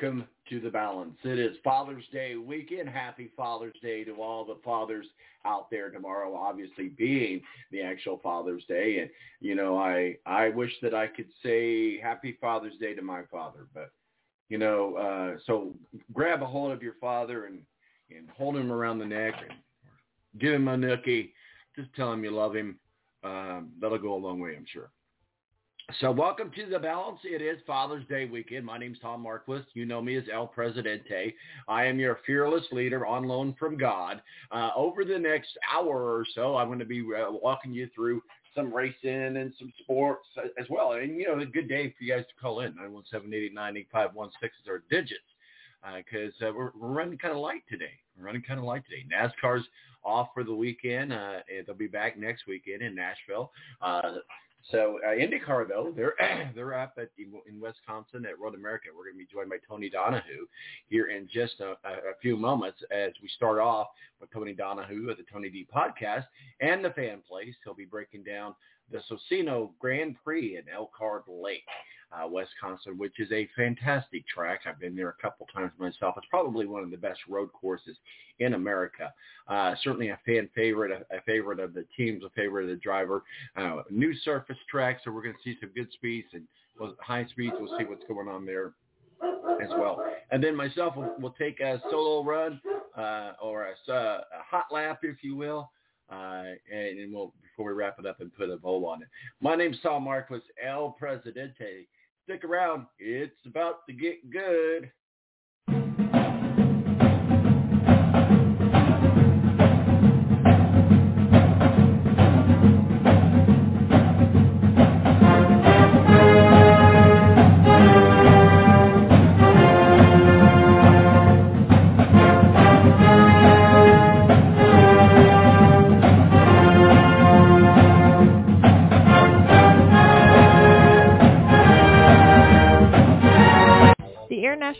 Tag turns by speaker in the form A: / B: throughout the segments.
A: welcome to the balance. It is Father's Day weekend. Happy Father's Day to all the fathers out there tomorrow, obviously being the actual Father's Day. And, you know, I, I wish that I could say happy Father's Day to my father, but, you know, uh, so grab a hold of your father and, and hold him around the neck and give him a nookie. Just tell him you love him. Um, that'll go a long way, I'm sure. So welcome to the balance. It is Father's Day weekend. My name's Tom Marquis. You know me as El Presidente. I am your fearless leader on loan from God. Uh, over the next hour or so, I'm going to be uh, walking you through some racing and some sports as well. And, you know, a good day for you guys to call in. 917-889-8516 is our digits because uh, we're, we're running kind of light today. We're running kind of light today. NASCAR's off for the weekend. Uh, they'll be back next weekend in Nashville. So uh, IndyCar though, they're they're up at in Wisconsin at Road America. We're going to be joined by Tony Donahue here in just a, a, few moments as we start off with Tony Donahue at the Tony D podcast and the Fan Place. He'll be breaking down the Sonsio Grand Prix in Elkhart Lake, uh, Wisconsin, which is a fantastic track. I've been there a couple times myself. It's probably one of the best road courses in America. Uh, certainly a fan favorite, a, a favorite of the teams, a favorite of the driver. Uh, new surface track, so we're going to see some good speeds and high speeds. We'll see what's going on there as well. And then myself will, will take a solo run uh, or a, a hot lap, if you will. Uh, and, and we'll before we wrap it up and put a bow on it. My name's Tom Marquis, El Presidente. Stick around; it's about to get good.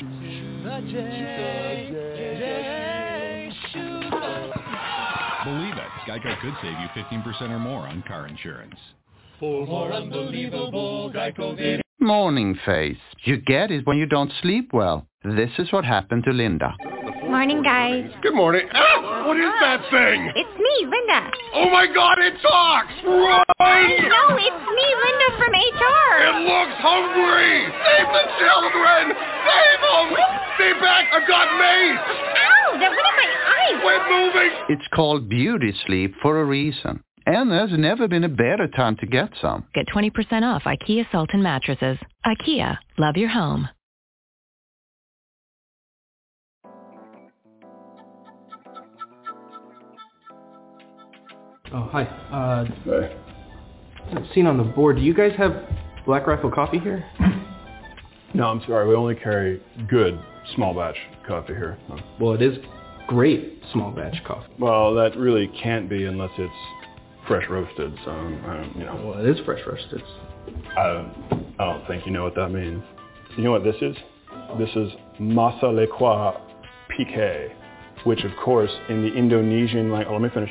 B: The J, J, shoot
C: Believe it, Geico could save you 15% or more on car insurance.
B: For more unbelievable Geico video.
D: Morning face. You get it when you don't sleep well. This is what happened to Linda.
E: The
D: Morning, guys.
E: Good morning. Ah, what is that thing?
D: It's me, Linda.
E: Oh my God, it talks! Run!
D: No, it's me, Linda from HR.
E: It looks hungry! Save the children! Save them! Stay back! I've got mace!
D: Ow, that went in my eyes.
E: Quit moving!
F: It's called beauty sleep for a reason. And there's never been a better time to get some.
G: Get 20% off IKEA Sultan mattresses. IKEA, love your home.
H: Oh, hi. Uh, Seen on the board, do you guys have Black Rifle coffee here?
I: No, I'm sorry. We only carry good small batch coffee here.
H: Well, it is great small batch coffee.
I: Well, that really can't be unless it's fresh roasted. So, I don't, you know.
H: Well, it is fresh roasted.
I: I don't, I don't think you know what that means. You know what this is? This is Masa Lekwa PK, which of course in the Indonesian language, oh, let me finish.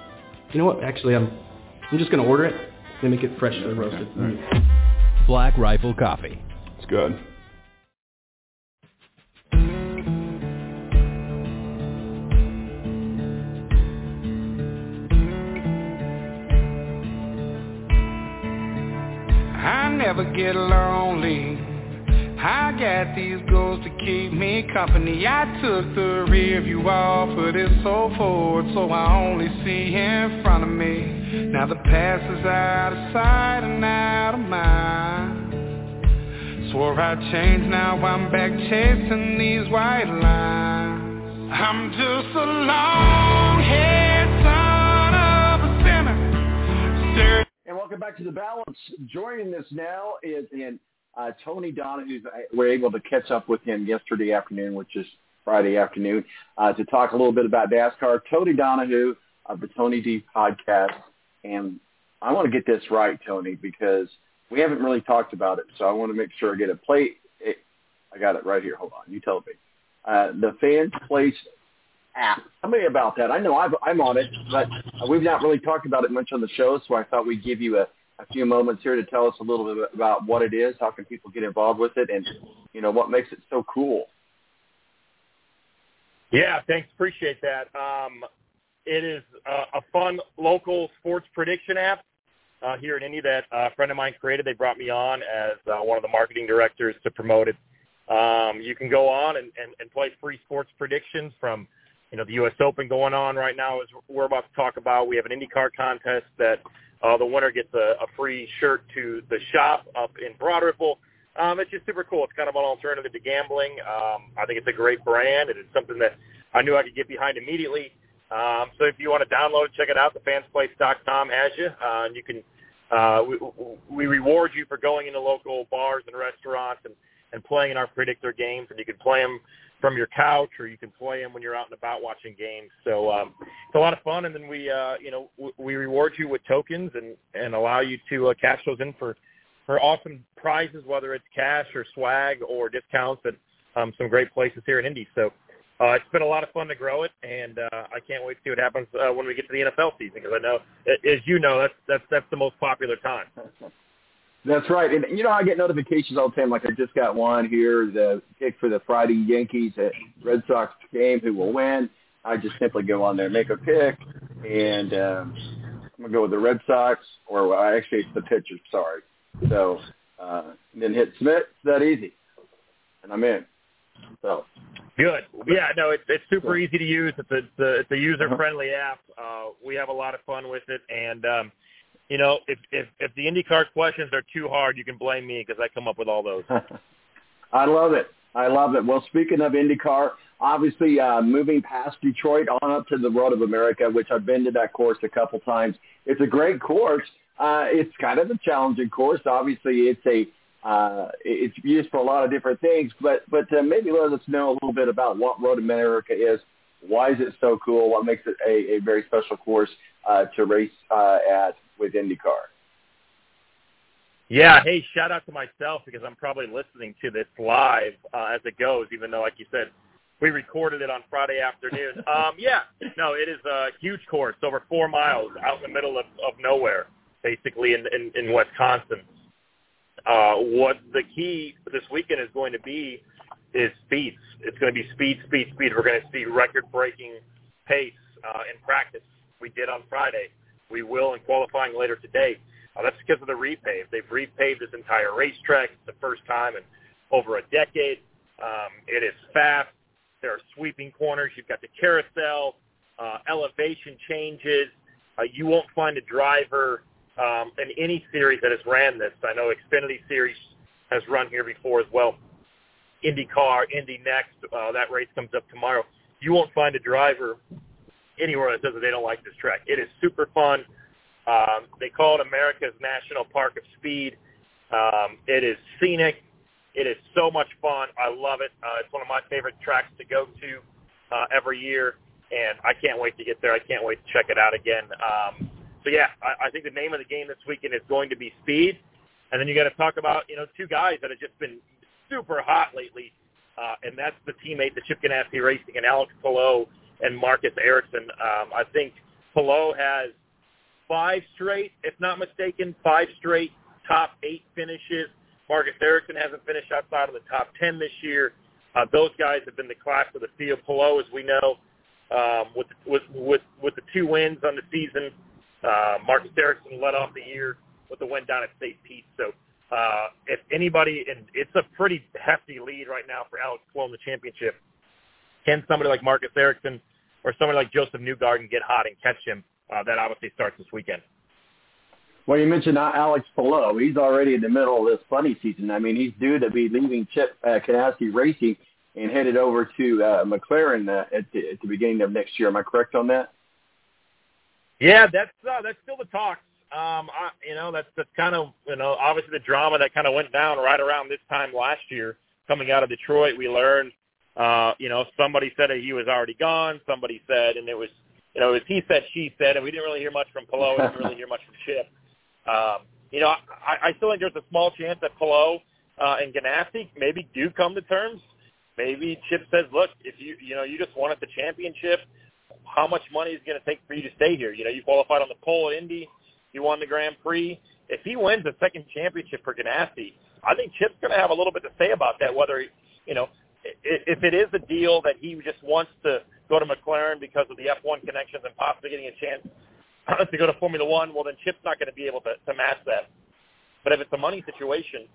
H: You know what? Actually, I'm I'm just gonna order it. They make it freshly roasted.
J: Black Rifle Coffee.
I: It's good.
K: I never get lonely. I got these goals to keep me company. I took the rear view off, it's so forward, so I only see in front of me. Now the past is out of sight and out of mind. Swore I'd change, now I'm back chasing these white lines. I'm just a long-haired son of a sinner.
A: And welcome back to the balance. Joining us now is in uh, Tony Donahue. We're able to catch up with him yesterday afternoon, which is Friday afternoon, uh, to talk a little bit about NASCAR. Tony Donahue of the Tony D podcast, and I want to get this right, Tony, because we haven't really talked about it. So I want to make sure I get it. Play. It, I got it right here. Hold on. You tell me. Uh, the Fans Place app. Tell me about that. I know I've, I'm on it, but we've not really talked about it much on the show, so I thought we'd give you a, a few moments here to tell us a little bit about what it is, how can people get involved with it, and you know what makes it so cool.
L: Yeah, thanks. Appreciate that. Um, it is uh, a fun local sports prediction app uh, here in Indy that a friend of mine created. They brought me on as uh, one of the marketing directors to promote it. Um, you can go on and, and, and play free sports predictions from, you know, the U.S. Open going on right now, as we're about to talk about. We have an IndyCar contest that uh, the winner gets a, a free shirt to the shop up in Broad Ripple. Um, it's just super cool. It's kind of an alternative to gambling. Um, I think it's a great brand, and it's something that I knew I could get behind immediately. Um, so if you want to download, check it out. Thefansplace.com has you, uh, and you can. Uh, we, we reward you for going into local bars and restaurants and, and playing in our predictor games, and you can play them from your couch or you can play them when you're out and about watching games. So um, it's a lot of fun, and then we, uh, you know, w- we reward you with tokens and and allow you to uh, cash those in for for awesome prizes, whether it's cash or swag or discounts at um, some great places here in Indy. So. Uh, it's been a lot of fun to grow it, and uh, I can't wait to see what happens uh, when we get to the NFL season. Because I know, as you know, that's that's that's the most popular time.
A: That's right. And, you know, I get notifications all the time. Like I just got one here, the pick for the Friday Yankees at Red Sox game, who will win. I just simply go on there, make a pick, and um, I'm going to go with the Red Sox, or well, actually it's the pitchers, sorry. So uh, then hit submit. It's that easy. And I'm in. So
L: Good. Yeah, no, it's it's super easy to use. It's a it's a, it's a user friendly app. Uh, we have a lot of fun with it, and um, you know, if if if the IndyCar questions are too hard, you can blame me because I come up with all those.
A: I love it. I love it. Well, speaking of IndyCar, obviously uh, moving past Detroit on up to the Road of America, which I've been to that course a couple times. It's a great course. Uh, it's kind of a challenging course. Obviously, it's a uh, it's used for a lot of different things, but but uh, maybe let us know a little bit about what Road of America is Why is it so cool? What makes it a, a very special course uh, to race uh, at with IndyCar?
L: Yeah, hey, shout out to myself because I'm probably listening to this live uh, as it goes, even though, like you said, we recorded it on Friday afternoon. Um, yeah, no, it is a huge course, over four miles out in the middle of, of nowhere, basically in, in, in Wisconsin. Uh, what the key this weekend is going to be is speeds. It's going to be speed, speed, speed. We're going to see record-breaking pace uh, in practice. We did on Friday. We will in qualifying later today. Uh, that's because of the repave. They've repaved this entire racetrack. It's the first time in over a decade. Um, it is fast. There are sweeping corners. You've got the carousel, uh, elevation changes. Uh, you won't find a driver um, in any series that has ran this. I know Xfinity Series has run here before as well. IndyCar, Indy NXT, uh, that race comes up tomorrow. You won't find a driver anywhere that says that they don't like this track. It is super fun. Um, they call it America's National Park of Speed. Um, it is scenic. It is so much fun. I love it. Uh, it's one of my favorite tracks to go to uh, every year, and I can't wait to get there. I can't wait to check it out again. Um, so yeah, I, I think the name of the game this weekend is going to be speed, and then you got to talk about you know two guys that have just been super hot lately, uh, and that's the teammate, the Chip Ganassi Racing, and Alex Palou and Marcus Ericsson. Um, I think Palou has five straight, if not mistaken, five straight top eight finishes. Marcus Ericsson hasn't finished outside of the top 10 this year. Uh, those guys have been the class of the field. Palou, as we know, um, with, with, with, with the two wins on the season, uh, Marcus Ericsson led off the year with the win down at St. Pete. So uh, if anybody, and it's a pretty hefty lead right now for Alex in the championship, can somebody like Marcus Ericsson or somebody like Josef Newgarden get hot and catch him? Uh, that obviously starts this weekend.
A: Well, you mentioned Alex Palou. He's already in the middle of this funny season. I mean, he's due to be leaving Chip uh, Ganassi Racing and headed over to uh, McLaren uh, at, the, at the beginning of next year. Am I correct on that?
L: Yeah, that's uh, that's still the talks. Um, I, you know, that's that's kind of you know obviously the drama that kind of went down right around this time last year, coming out of Detroit. We learned, uh, you know, somebody said that he was already gone. Somebody said, and it was you know, it was he said, she said, and we didn't really hear much from Palou. We didn't really hear much from Chip. Um, you know, I, I still think there's a small chance that Palou uh, and Ganassi maybe do come to terms. Maybe Chip says, look, if you you know you just wanted the championship, how much money is going to take for you to stay here? You know, you qualified on the pole at Indy, you won the Grand Prix. If he wins the second championship for Ganassi, I think Chip's going to have a little bit to say about that. Whether you know, if it is a deal that he just wants to go to McLaren because of the F1 connections and possibly getting a chance to go to Formula One, well then Chip's not going to be able to, to match that. But if it's a money situation,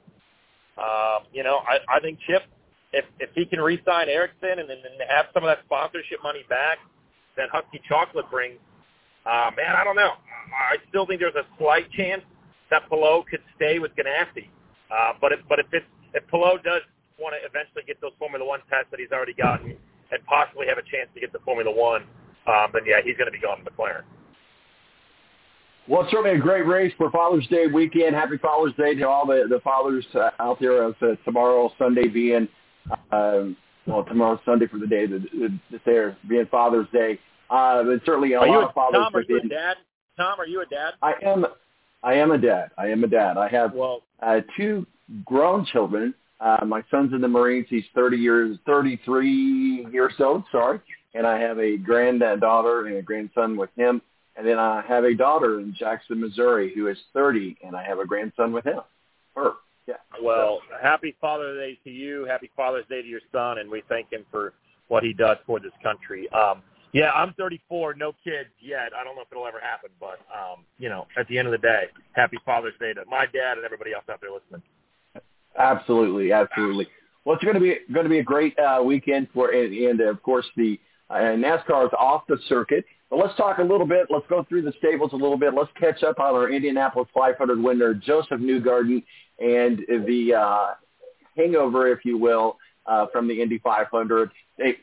L: um, you know, I, I think Chip, if if he can re-sign Ericsson and then have some of that sponsorship money back that Huski Chocolate brings, uh, man, I don't know. I still think there's a slight chance that Palou could stay with Ganassi. Uh, but if but if it's if Palou does want to eventually get those Formula One tests that he's already gotten and possibly have a chance to get to Formula One, um, then yeah, he's going to be going to McLaren.
A: Well, it's certainly a great race for Father's Day weekend. Happy Father's Day to all the, the fathers uh, out there of uh, tomorrow, Sunday being, um, well, tomorrow Sunday for the day that the, there being Father's Day. Uh, but certainly a
L: are
A: lot
L: you,
A: of fathers.
L: Tom, are you a dad? Tom, are you a dad?
A: I am. I am a dad. I am a dad. I have
L: well,
A: uh, two grown children. Uh, my son's in the Marines. He's 30 years, 33 years old. Sorry, and I have a granddaughter and a grandson with him. And then I have a daughter in Jackson, Missouri, who is 30, and I have a grandson with him. Her, yeah.
L: Well, happy Father's Day to you. Happy Father's Day to your son, and we thank him for what he does for this country. Um, yeah, I'm 34, no kids yet. I don't know if it'll ever happen, but um, you know, at the end of the day, happy Father's Day to my dad and everybody else out there listening.
A: Absolutely, absolutely. Well, it's going to be going to be a great uh, weekend for, and, and of course the uh, NASCAR is off the circuit. But let's talk a little bit. Let's go through the stables a little bit. Let's catch up on our Indianapolis 500 winner, Josef Newgarden, and the uh, hangover, if you will, uh, from the Indy 500. They,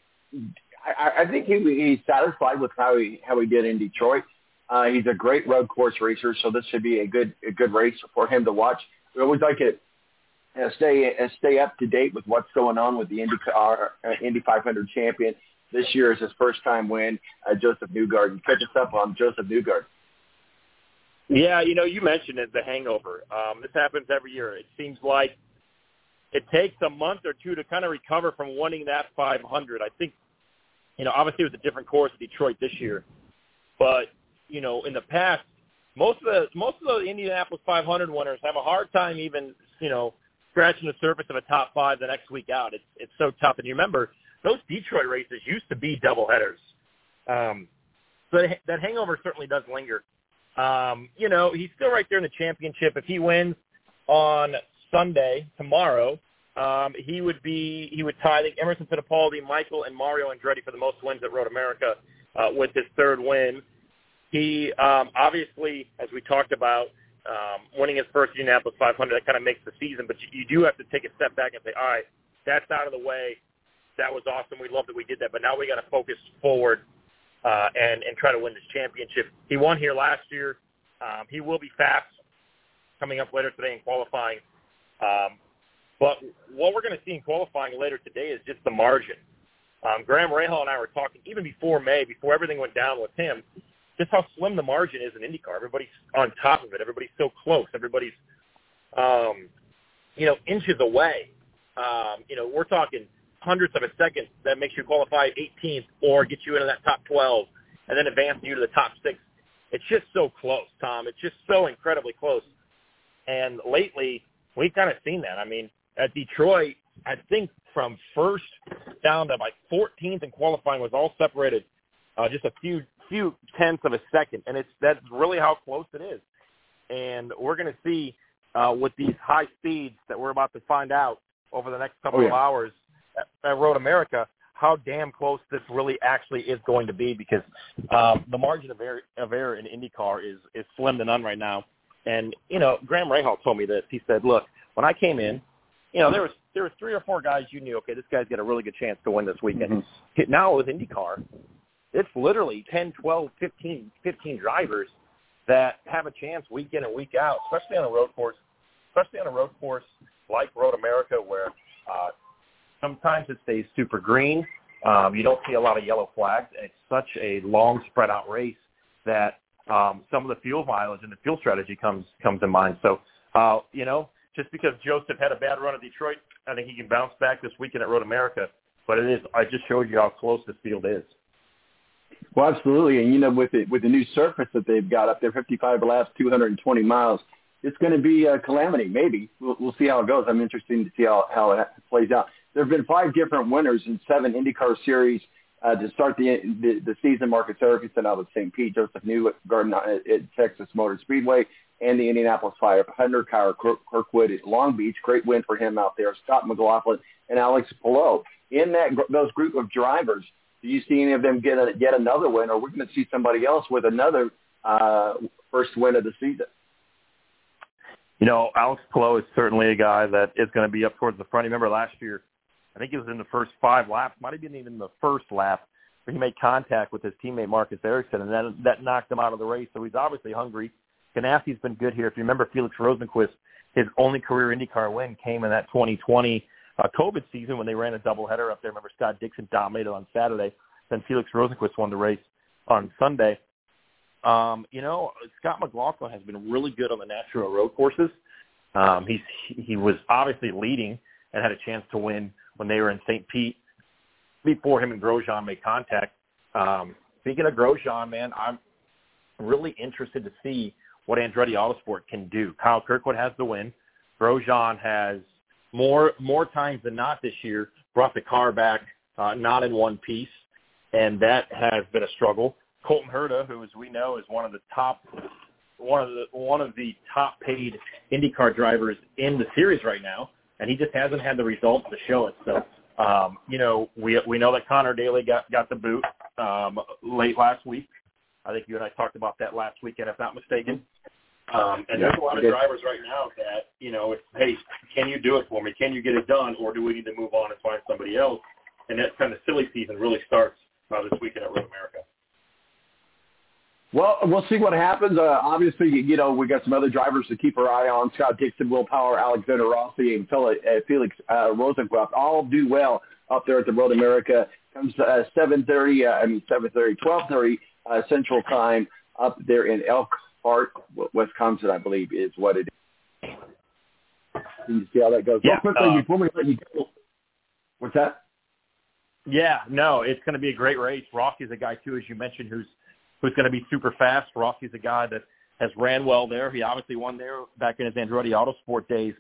A: I, I think he, he's satisfied with how he how he did in Detroit. Uh, he's a great road course racer, so this should be a good a good race for him to watch. We always like to uh, stay uh, stay up to date with what's going on with the Indy uh, Indy 500 champion. this year is his first time win, uh, Josef Newgarden. Catch us up on Josef Newgarden.
L: Yeah, you know, you mentioned it, the hangover. Um, this happens every year. It seems like it takes a month or two to kind of recover from winning that 500. I think, you know, obviously it was a different course in Detroit this year, but you know, in the past, most of the most of the Indianapolis 500 winners have a hard time even, you know, scratching the surface of a top five the next week out. It's it's so tough. And you remember those Detroit races used to be double headers. Um, so that, that hangover certainly does linger. Um, you know, he's still right there in the championship. If he wins on Sunday tomorrow, um, he would be he would tie I think Emerson Fittipaldi, Michael, and Mario Andretti for the most wins at Road America uh, with his third win. He um, obviously, as we talked about, um, winning his first Indianapolis 500, that kind of makes the season. But you, you do have to take a step back and say, all right, that's out of the way. That was awesome. We love that we did that. But now we got to focus forward uh, and and try to win this championship. He won here last year. Um, he will be fast coming up later today in qualifying. Um, but what we're going to see in qualifying later today is just the margin. Um, Graham Rahal and I were talking even before May, before everything went down with him, just how slim the margin is in IndyCar. Everybody's on top of it. Everybody's so close. Everybody's, um, you know, inches away. Um, you know, we're talking hundredths of a second that makes you qualify 18th or get you into that top 12 and then advance you to the top six. It's just so close, Tom. It's just so incredibly close. And lately, we've kind of seen that. I mean, at Detroit, I think from first down to like 14th in qualifying was all separated uh, just a few few tenths of a second, and it's that's really how close it is. And we're going to see uh, with these high speeds that we're about to find out over the next couple
A: Oh, yeah.
L: of hours at, at Road America how damn close this really actually is going to be because um, the margin of error, of error in IndyCar is is slim to none right now. And you know, Graham Rahal told me this. He said, "Look, when I came in, you know, there was there was three or four guys you knew. Okay, this guy's got a really good chance to win this weekend. Now with IndyCar, it's literally 10, 12, 15, 15 drivers that have a chance week in and week out, especially on a road course, especially on a road course like Road America, where uh, sometimes it stays super green. Um, you don't see a lot of yellow flags. It's such a long, spread out race that um, some of the fuel mileage and the fuel strategy comes comes in mind. So, uh, you know, just because Josef had a bad run at Detroit, I think he can bounce back this weekend at Road America. But it is, I just showed you how close this field is.
A: Well, absolutely, and you know, with it with the new surface that they've got up there, 55 laps, 220 miles, it's going to be a calamity. Maybe we'll, we'll see how it goes. I'm interested to see how how it plays out. There have been five different winners in seven IndyCar series uh, to start the, the the season. Marcus Ericsson out of St. Pete, Josef Newgarden at, at Texas Motor Speedway, and the Indianapolis 500. Kyle Kirk- Kirkwood at Long Beach, great win for him out there. Scott McLaughlin and Alex Palou. In that those group of drivers, do you see any of them get a, yet another win, or we're going to see somebody else with another uh, first win of the season?
L: You know, Alex Palou is certainly a guy that is going to be up towards the front. Remember last year, I think he was in the first five laps, might have been even the first lap, where he made contact with his teammate Marcus Ericsson, and that that knocked him out of the race. So he's obviously hungry. Ganassi's been good here. If you remember Felix Rosenqvist, his only career IndyCar win came in that 2020 uh, COVID season when they ran a doubleheader up there. Remember Scott Dixon dominated on Saturday, then Felix Rosenqvist won the race on Sunday. Um, you know, Scott McLaughlin has been really good on the natural road courses. Um, he's he was obviously leading and had a chance to win when they were in St. Pete before him and Grosjean made contact. Um, speaking of Grosjean, man, I'm really interested to see what Andretti Autosport can do. Kyle Kirkwood has the win. Grosjean has more more times than not this year brought the car back uh, not in one piece, and that has been a struggle. Colton Herta, who as we know is one of the top one of the one of the top paid IndyCar drivers in the series right now, and he just hasn't had the results to show it. So, um, you know, we we know that Conor Daly got got the boot um, late last week. I think you and I talked about that last weekend, if not mistaken. Um, and
A: Yeah,
L: there's a lot of drivers right now that you know, it's, hey, can you do it for me? Can you get it done, or do we need to move on and find somebody else? And that kind of silly season really starts uh, this weekend at Road America.
A: Well, we'll see what happens. Uh, obviously, you know, we got some other drivers to keep our eye on. Scott Dixon, Will Power, Alexander Rossi, and uh, Felix uh, Rosenqvist all do well up there at the Road America. Comes uh, 7:30, uh, I mean 7:30, 12:30 uh, Central Time up there in Elkhart, Wisconsin, I believe is what it is. Can you see how that goes?
L: Yeah,
A: Real quickly
L: uh,
A: before we let you go. What's that?
L: Yeah, no, it's going to be a great race. Rossi's a guy too, as you mentioned, who's who's going to be super fast. Rossi's a guy that has ran well there. He obviously won there back in his Andretti Autosport days.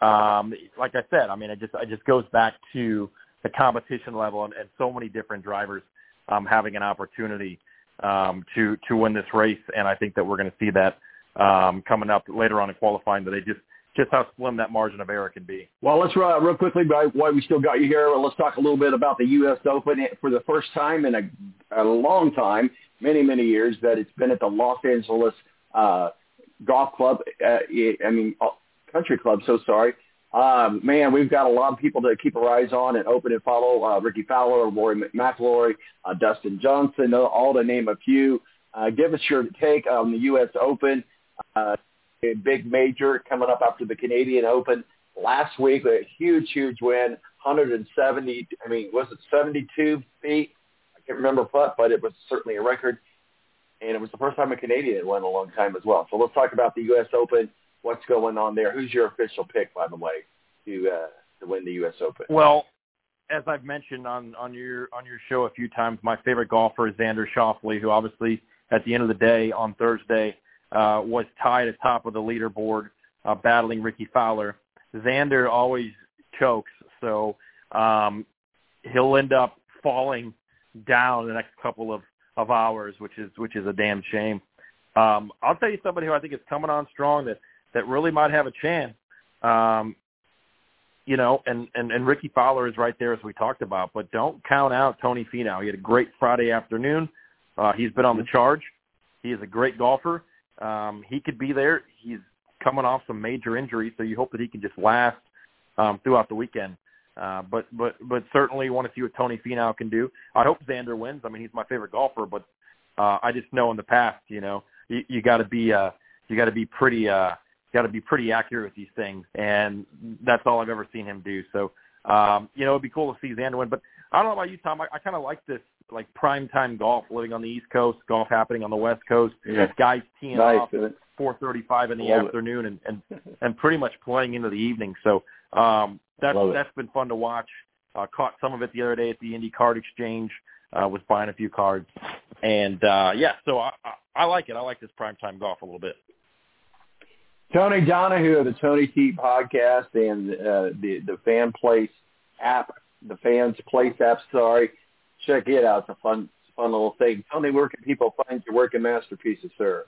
L: Um, like I said, I mean, it just it just goes back to the competition level and, and so many different drivers um, having an opportunity um, to to win this race. And I think that we're going to see that um, coming up later on in qualifying. They just just how slim that margin of error can be.
A: Well, let's uh, real quickly, while we still got you here, let's talk a little bit about the U.S. Open for the first time in a, a long time, many many years that it's been at the Los Angeles uh, Golf Club. Uh, I mean, uh, Country Club. So sorry. Um, man, we've got a lot of people to keep our eyes on and open and follow. Uh, Rickie Fowler, Rory McIlroy, uh, Dustin Johnson, all to name a few. Uh, give us your take on the U.S. Open. Uh, a big major coming up after the Canadian Open last week. A huge, huge win, 170. I mean, was it 72 feet? I can't remember what, but it was certainly a record. And it was the first time a Canadian had won in a long time as well. So let's talk about the U.S. Open. What's going on there? Who's your official pick, by the way, to uh, to win the U.S. Open?
L: Well, as I've mentioned on on your on your show a few times, my favorite golfer is Xander Schauffele, who obviously at the end of the day on Thursday uh, was tied atop of the leaderboard, uh, battling Rickie Fowler. Xander always chokes, so um, he'll end up falling down the next couple of, of hours, which is which is a damn shame. Um, I'll tell you somebody who I think is coming on strong that that really might have a chance. Um, you know, and, and, and Rickie Fowler is right there as we talked about, but don't count out Tony Finau. He had a great Friday afternoon. Uh, he's been on the charge. He is a great golfer. Um, he could be there. He's coming off some major injuries, so you hope that he can just last um, throughout the weekend. Uh, but but but certainly want to see what Tony Finau can do. I hope Xander wins. I mean, he's my favorite golfer, but uh, I just know in the past, you know, you, you got to be uh, you got to be pretty uh, got to be pretty accurate with these things, and that's all I've ever seen him do. So um, you know, it'd be cool to see Xander win. But I don't know about you, Tom. I, I kind of like this like prime time golf, living on the East Coast, golf happening on the West Coast.
A: Yeah.
L: Guys teeing
A: nice,
L: off at 4:35 in the
A: Love
L: afternoon, and, and and pretty much playing into the evening. So um, that's
A: Love it.
L: that's been fun to watch. Uh, caught some of it the other day at the Indy Card Exchange. Uh, was buying a few cards, and uh, yeah, so I, I I like it. I like this prime time golf a little bit.
A: Tony Donahue of the Tony D podcast and uh, the the Fan Place app, the Fans Place app. Sorry, check it out. It's a fun fun little thing. Tony, where can people find your work and masterpieces, sir?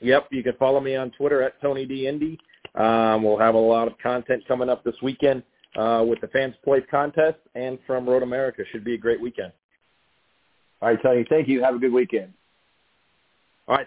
L: Yep, you can follow me on Twitter at Tony D Indy. Um, we'll have a lot of content coming up this weekend uh, with the Fans Place contest and from Road America. Should be a great weekend.
A: All right, Tony. Thank you. Have a good weekend.
L: All right.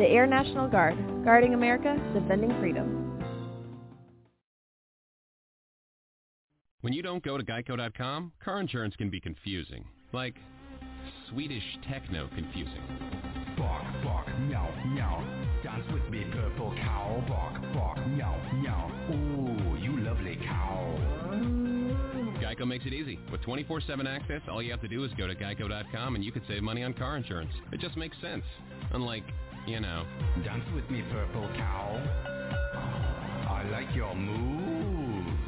M: The Air National Guard, guarding America, defending freedom.
N: When you don't go to geico.com, car insurance can be confusing. Like Swedish techno confusing.
O: Bark, bark, meow, meow. Dance with me, purple cow. Bark, bark, meow, meow. Ooh, you lovely cow.
N: Geico makes it easy. With 24-7 access, all you have to do is go to geico.com and you could save money on car insurance. It just makes sense. Unlike, you know.
O: Dance with me, purple cow. I like your moves.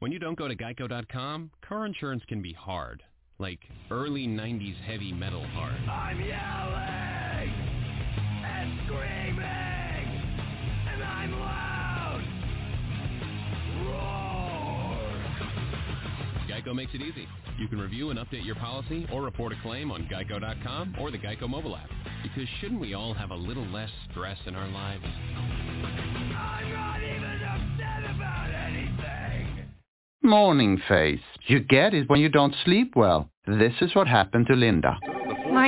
N: When you don't go to geico.com, car insurance can be hard. Like early 90s heavy metal hard.
O: I'm yelling
N: Geico makes it easy. You can review and update your policy or report a claim on geico.com or the Geico mobile app. Because shouldn't we all have a little less stress in our lives?
O: I'm not even upset about anything.
F: Morning face. You get it when you don't sleep well. This is what happened to Linda.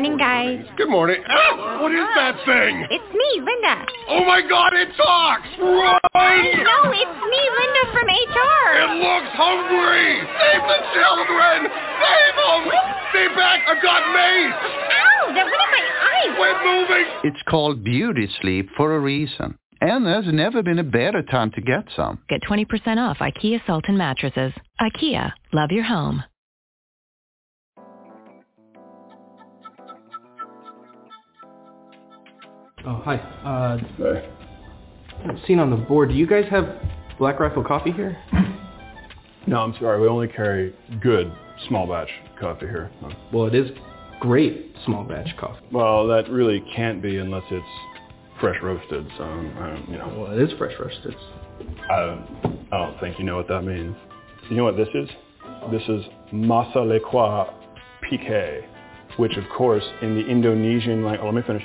D: Good morning, guys.
E: Good morning. Ah, what is that thing?
D: It's me, Linda.
E: Oh my god, it talks! Run!
D: No, it's me, Linda from HR.
E: It looks hungry! Save the children! Save them! Stay back! I've got mace!
D: Ow, that went in my eye.
E: Quit moving!
F: It's called beauty sleep for a reason. And there's never been a better time to get some.
G: Get 20% off IKEA Sultan mattresses. IKEA, love your home.
H: Oh, hi. Uh, seen on the board, do you guys have Black Rifle coffee here?
I: No, I'm sorry. We only carry good small batch coffee here.
H: Well, it is great small batch coffee.
I: Well, that really can't be unless it's fresh roasted. So, I don't, you know.
H: Well, it is fresh roasted.
I: I, I don't think you know what that means. You know what this is? This is masa lekwa pique, which of course in the Indonesian language, oh, let me finish.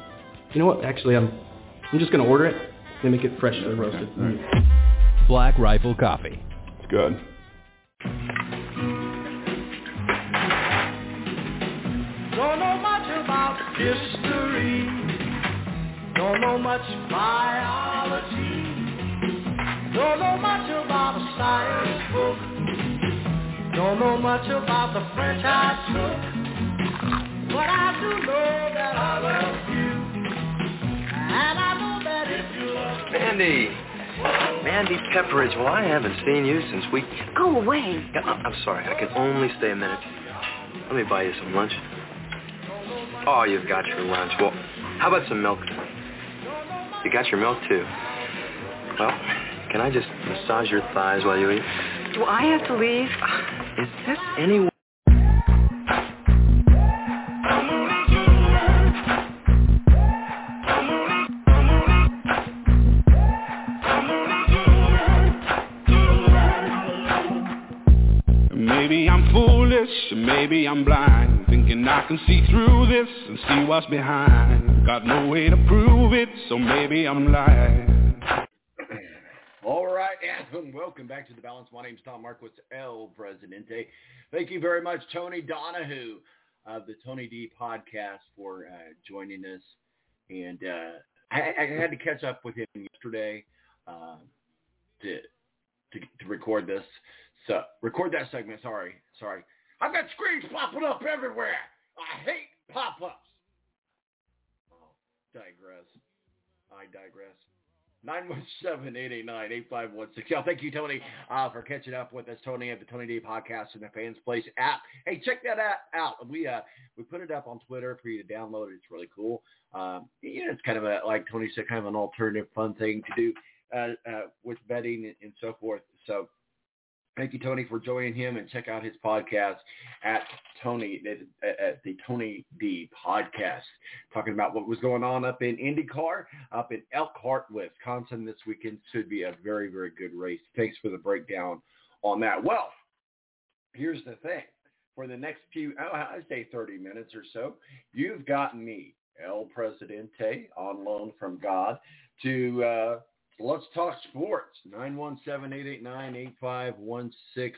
H: You know what? Actually, I'm I'm just gonna order it. They make it freshly roasted.
J: Black Rifle Coffee.
I: It's good.
B: Don't know much about history. Don't know much biology. Don't know much about a science book. Don't know much about the French I took. But I do know that I love
P: Mandy. Mandy Pepperidge. Well, I haven't seen you since we...
D: Go away.
P: I'm sorry. I can only stay a minute. Let me buy you some lunch. Oh, you've got your lunch. Well, how about some milk? You got your milk, too. Well, can I just massage your thighs while you eat?
D: Do I have to leave?
P: Is this any...
K: foolish, maybe I'm blind, thinking I can see through this and see what's behind. Got no way to prove it, so maybe I'm lying.
A: All right, and welcome back to the balance. My name's Tom Marquitz, El Presidente. Thank you very much, Tony Donahue of the Tony D podcast for uh, joining us. And uh, I, I had to catch up with him yesterday uh, to, to to record this. So record that segment. Sorry, sorry. I've got screens popping up everywhere. I hate pop-ups. Oh, digress. I digress. 917-889-8516. Yeah, thank you, Tony, uh, for catching up with us, Tony, at the Tony D Podcast and the Fans Place app. Hey, check that out. We uh, we put it up on Twitter for you to download. It's really cool. Um, it's kind of a, like Tony said, kind of an alternative fun thing to do uh, uh, with betting and, and so forth. So Thank you, Tony, for joining him, and check out his podcast at Tony at the Tony D Podcast, talking about what was going on up in IndyCar, up in Elkhart, Wisconsin this weekend. Should be a very, very good race. Thanks for the breakdown on that. Well, here's the thing. For the next few, oh, I say 30 minutes or so, you've got me, El Presidente, on loan from God, to uh, let's talk sports. 917-889-8516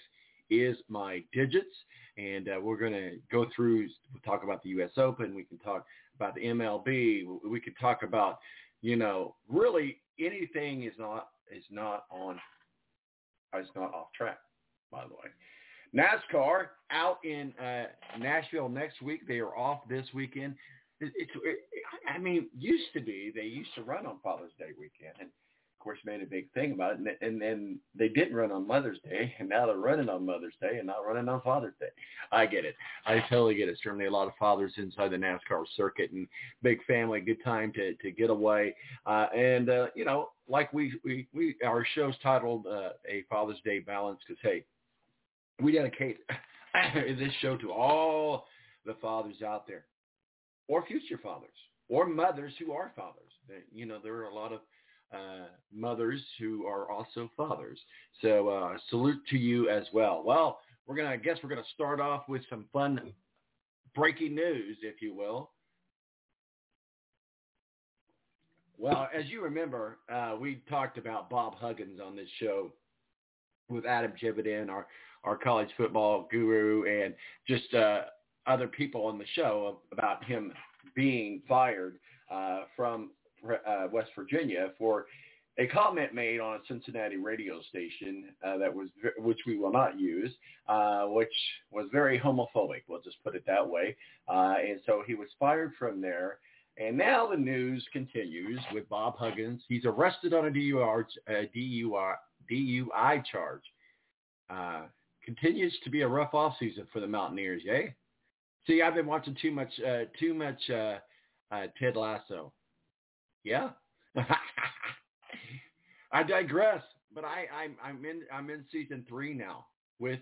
A: is my digits. And uh, we're going to go through, we'll talk about the U.S. Open. We can talk about the MLB. We could talk about, you know, really anything is not is not on is not off track. By the way, NASCAR out in uh, Nashville next week. They are off this weekend. It, it's, it, I mean, used to be they used to run on Father's Day weekend, and course made a big thing about it. And, and then they didn't run on Mother's Day, and now they're running on Mother's Day and not running on Father's Day. I get it. I totally get it. Certainly a lot of fathers inside the NASCAR circuit and big family, good time to to get away. Uh, and uh, you know, like we we we our show's titled uh, a Father's Day balance because hey, we dedicate this show to all the fathers out there, or future fathers, or mothers who are fathers. You know, there are a lot of uh, mothers who are also fathers. So uh, salute to you as well. Well, we're gonna I guess we're gonna start off with some fun breaking news, if you will. Well, as you remember, uh, we talked about Bob Huggins on this show with Adam Jividen, our our college football guru, and just uh, other people on the show about him being fired uh, from uh, West Virginia for a comment made on a Cincinnati radio station uh, that was, which we will not use, uh, which was very homophobic. We'll just put it that way. Uh, and so he was fired from there. And now the news continues with Bob Huggins. He's arrested on a DUI, uh, DUI, DUI charge. Uh, continues to be a rough off season for the Mountaineers, yay? See, I've been watching too much, uh, too much uh, Ted Lasso. Yeah. I digress, but I, I'm I'm in I'm in season three now with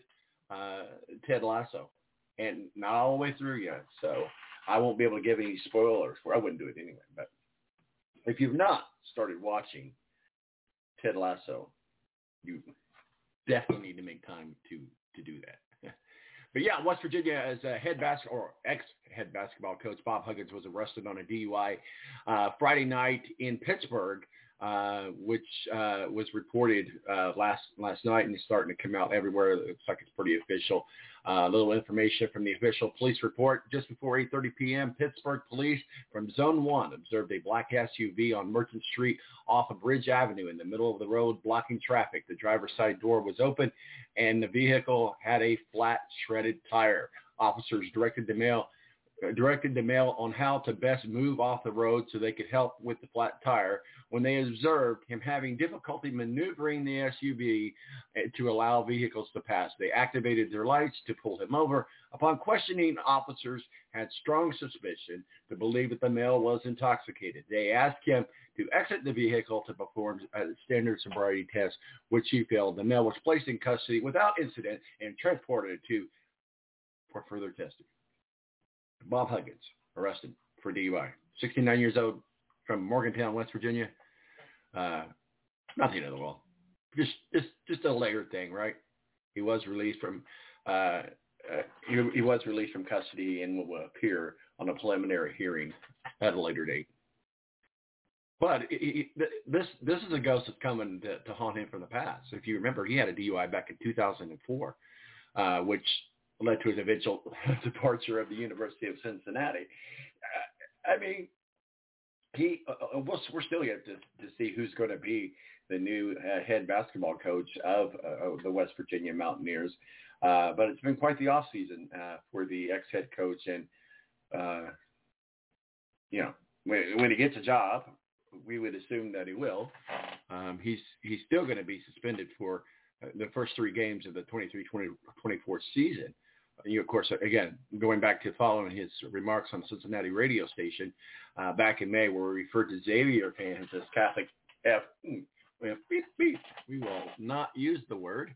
A: uh, Ted Lasso, and not all the way through yet. So I won't be able to give any spoilers. For I wouldn't do it anyway. But if you've not started watching Ted Lasso, you definitely need to make time to to do that. But yeah, West Virginia as a head basketball or ex-head basketball coach Bob Huggins was arrested on a DUI uh, Friday night in Pittsburgh, uh, which uh, was reported uh, last last night and is starting to come out everywhere. It looks like it's pretty official. Uh, a little information from the official police report. Just before 8.30 p.m., Pittsburgh police from Zone 1 observed a black SUV on Merchant Street off of Bridge Avenue in the middle of the road, blocking traffic. The driver's side door was open, and the vehicle had a flat, shredded tire. Officers directed the mail directed the male on how to best move off the road so they could help with the flat tire when they observed him having difficulty maneuvering the SUV eh, to allow vehicles to pass. They activated their lights to pull him over. Upon questioning, officers had strong suspicion to believe that the male was intoxicated. They asked him to exit the vehicle to perform a standard sobriety test, which he failed. The male was placed in custody without incident and transported to for further testing. Bob Huggins, arrested for DUI. 69 years old from Morgantown, West Virginia. Uh, nothing in the world. Just, just, just a layered thing, right? He was released from, uh, uh, he, he was released from custody and will appear on a preliminary hearing at a later date. But he, this this is a ghost that's coming to, to haunt him from the past. If you remember, he had a DUI back in 2004, uh, which led to his eventual departure of the University of Cincinnati. Uh, I mean, he uh, uh we're still yet to, to see who's going to be the new uh, head basketball coach of, uh, the West Virginia Mountaineers. Uh, but it's been quite the off season uh, for the ex-head coach, and uh, you know when, when he gets a job, we would assume that he will. Um, he's he's still going to be suspended for the first three games of the 23-24 season you, of course, again, going back to following his remarks on Cincinnati radio station uh, back in May, where he referred to Xavier fans as Catholic F. Beep, beep. We will not use the word,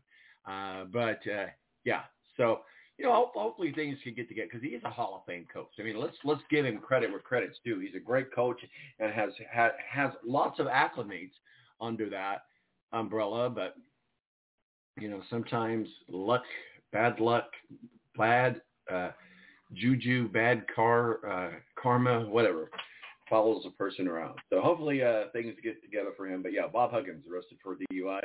A: uh, but uh, yeah. So you know, hopefully things can get together because he is a Hall of Fame coach. I mean, let's let's give him credit where credit's due. He's a great coach and has has, has lots of acclimates under that umbrella, but you know, sometimes luck bad luck, bad uh, juju, bad car, uh, karma, whatever follows a person around. So hopefully uh, things get together for him. But yeah, Bob Huggins arrested for DUI.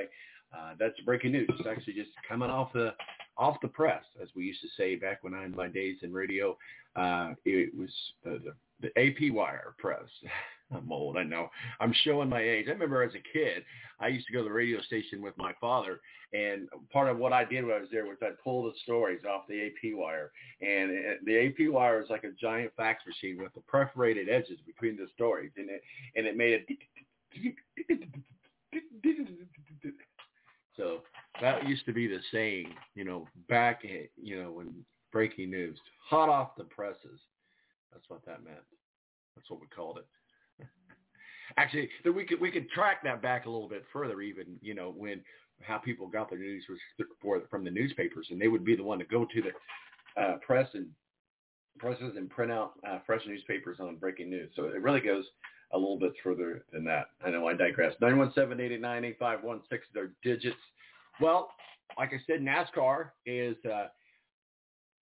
A: Uh, that's breaking news. It's actually just coming off the off the press, as we used to say back when I in my days in radio. Uh, it was the, the, the AP wire press. I'm old, I know. I'm showing my age. I remember as a kid, I used to go to the radio station with my father, and part of what I did when I was there was I'd pull the stories off the AP wire, and the AP wire is like a giant fax machine with the perforated edges between the stories, and it and it made it. So that used to be the saying, you know, back, you know, when breaking news, hot off the presses. That's what that meant. That's what we called it. Actually, we could we could track that back a little bit further, even you know when how people got their news was for, from the newspapers, and they would be the one to go to the uh, press and presses and print out uh, fresh newspapers on breaking news. So it really goes a little bit further than that. I know I digress. 917-889-8516, their digits. Well, like I said, NASCAR is uh,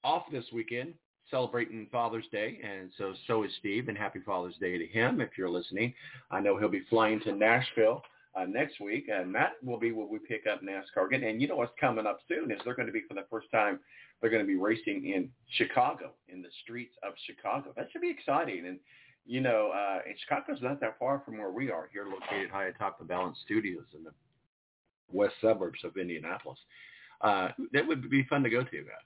A: off this weekend celebrating Father's Day, and so so is Steve, and happy Father's Day to him if you're listening. I know he'll be flying to Nashville uh, next week, and that will be where we pick up NASCAR again. And you know what's coming up soon is they're going to be for the first time, they're going to be racing in Chicago, in the streets of Chicago. That should be exciting. And you know, uh, and Chicago's not that far from where we are here, located high atop the Balance Studios in the west suburbs of Indianapolis. Uh, that would be fun to go to. Uh,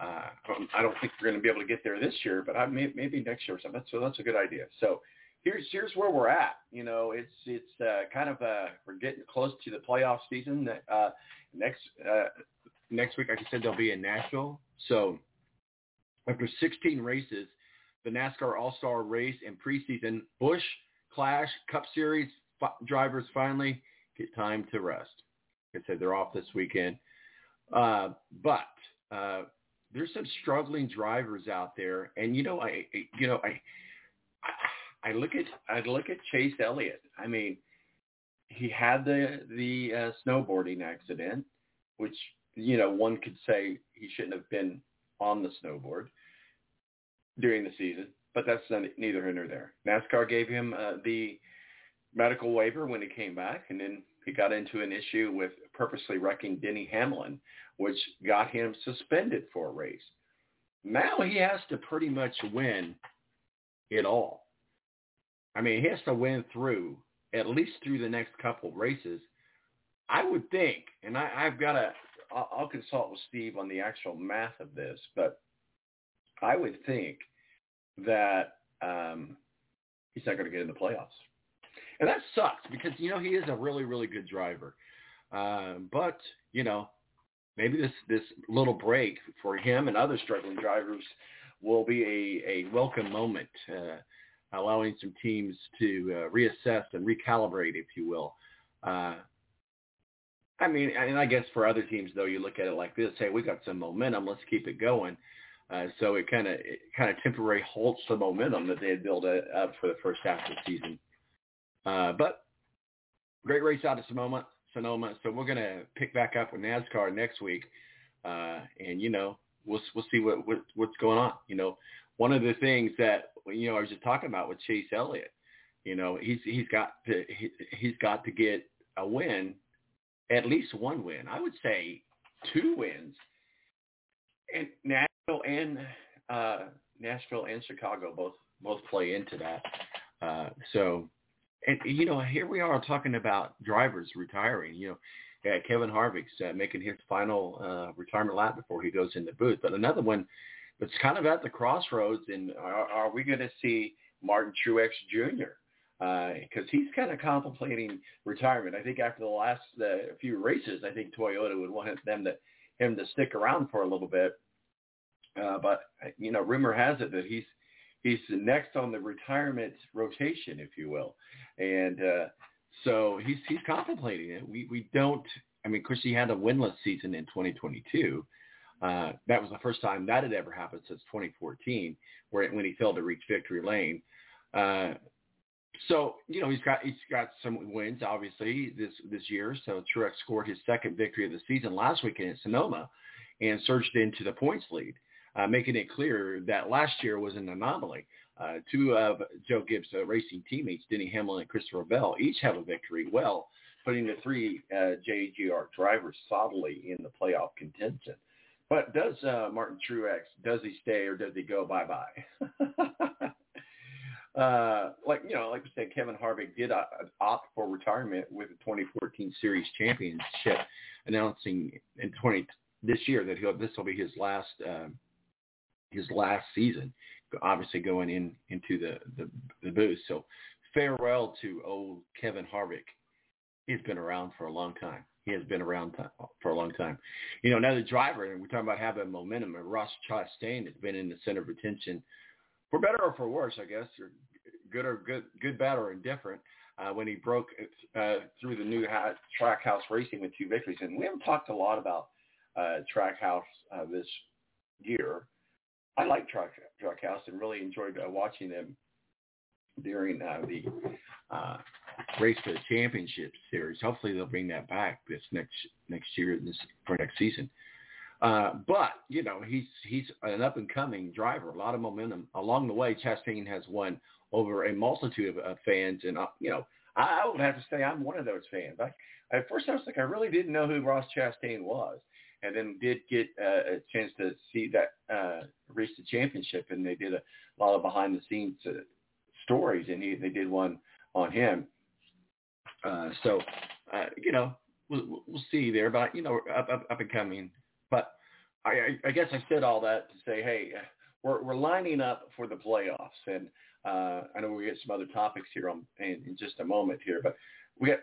A: I don't think we're going to be able to get there this year, but I may, maybe next year or something. So that's a good idea. So here's here's where we're at. You know, it's it's uh, kind of uh, we're getting close to the playoff season. Uh, next uh, next week, like I said, they'll be in Nashville. So after 16 races, the NASCAR All-Star Race and preseason Busch Clash Cup Series drivers finally get time to rest. Like I said, they're off this weekend. Uh, but uh, there's some struggling drivers out there, and you know, I, you know, I, I look at, I look at Chase Elliott. I mean, he had the the uh, snowboarding accident, which you know one could say he shouldn't have been on the snowboard during the season, but that's neither here nor there. NASCAR gave him uh, the medical waiver when he came back, and then he got into an issue with purposely wrecking Denny Hamlin, which got him suspended for a race. Now he has to pretty much win it all. I mean, he has to win through at least through the next couple of races. I would think, and I, I've got to, I'll, I'll consult with Steve on the actual math of this, but I would think that um, he's not going to get in the playoffs. And that sucks because, you know, he is a really, really good driver. Um, but, you know, maybe this, this little break for him and other struggling drivers will be a, a welcome moment, uh, allowing some teams to uh, reassess and recalibrate, if you will. Uh, I mean, and I guess for other teams, though, you look at it like this, hey, we got some momentum, let's keep it going. Uh, so it kind of kind of temporarily halts the momentum that they had built up for the first half of the season. Uh, but great race out of Sonoma. Sonoma. So we're to pick back up with NASCAR next week, uh, and you know we'll we'll see what, what what's going on. You know, one of the things that you know I was just talking about with Chase Elliott. You know, he's he's got to he, he's got to get a win, at least one win. I would say two wins, and Nashville and uh, Nashville and Chicago both both play into that. Uh, so and you know, here we are talking about drivers retiring. You know, yeah, Kevin Harvick's uh, making his final uh, retirement lap before he goes in the booth. But another one that's kind of at the crossroads. And are, are we going to see Martin Truex Jr. Because uh, he's kind of contemplating retirement. I think after the last uh, few races, I think Toyota would want them to him to stick around for a little bit. Uh, but you know, rumor has it that he's he's next on the retirement rotation, if you will, and uh, so he's he's contemplating it. We we don't. I mean, of course, he had a winless season in 2022. Uh, that was the first time that had ever happened since 2014, where when he failed to reach victory lane. Uh, so you know he's got he's got some wins obviously this this year. So Truex scored his second victory of the season last weekend at Sonoma, and surged into the points lead, uh, making it clear that last year was an anomaly. Uh, two of Joe Gibbs' uh, racing teammates, Denny Hamlin and Christopher Bell, each have a victory, well, putting the three uh, JGR drivers solidly in the playoff contention. But does uh, Martin Truex, does he stay or does he go bye-bye? uh, like, you know, like we said, Kevin Harvick did opt for retirement with the 2014 Series Championship, announcing in 20 this year that he'll, this will be his last his last season, obviously going in into the, the, the booth. So farewell to old Kevin Harvick. He's been around for a long time. He has been around for a long time. You know, another driver, and we're talking about having momentum, and Ross Chastain has been in the center of attention for better or for worse, I guess, or good or good, good, bad or indifferent. Uh, when he broke uh, through the new ha- Trackhouse racing with two victories, and we haven't talked a lot about uh, Trackhouse uh, this year. I like Track Trackhouse and really enjoyed uh, watching them during uh, the uh, race for the championship series. Hopefully, they'll bring that back this next next year, this for next season. Uh, but you know, he's he's an up and coming driver. A lot of momentum along the way. Chastain has won over a multitude of uh, fans, and uh, you know, I, I would have to say I'm one of those fans. I, at first, I was like, I really didn't know who Ross Chastain was, and then did get uh, a chance to see that uh, reach the championship, and they did a lot of behind the scenes uh, stories, and he, they did one on him. Uh, so, uh, you know, we'll, we'll see there, but you know, up, up, up and coming. But I, I, guess I said all that to say, hey, we're, we're lining up for the playoffs, and uh, I know we get some other topics here on, in, in just a moment here, but we got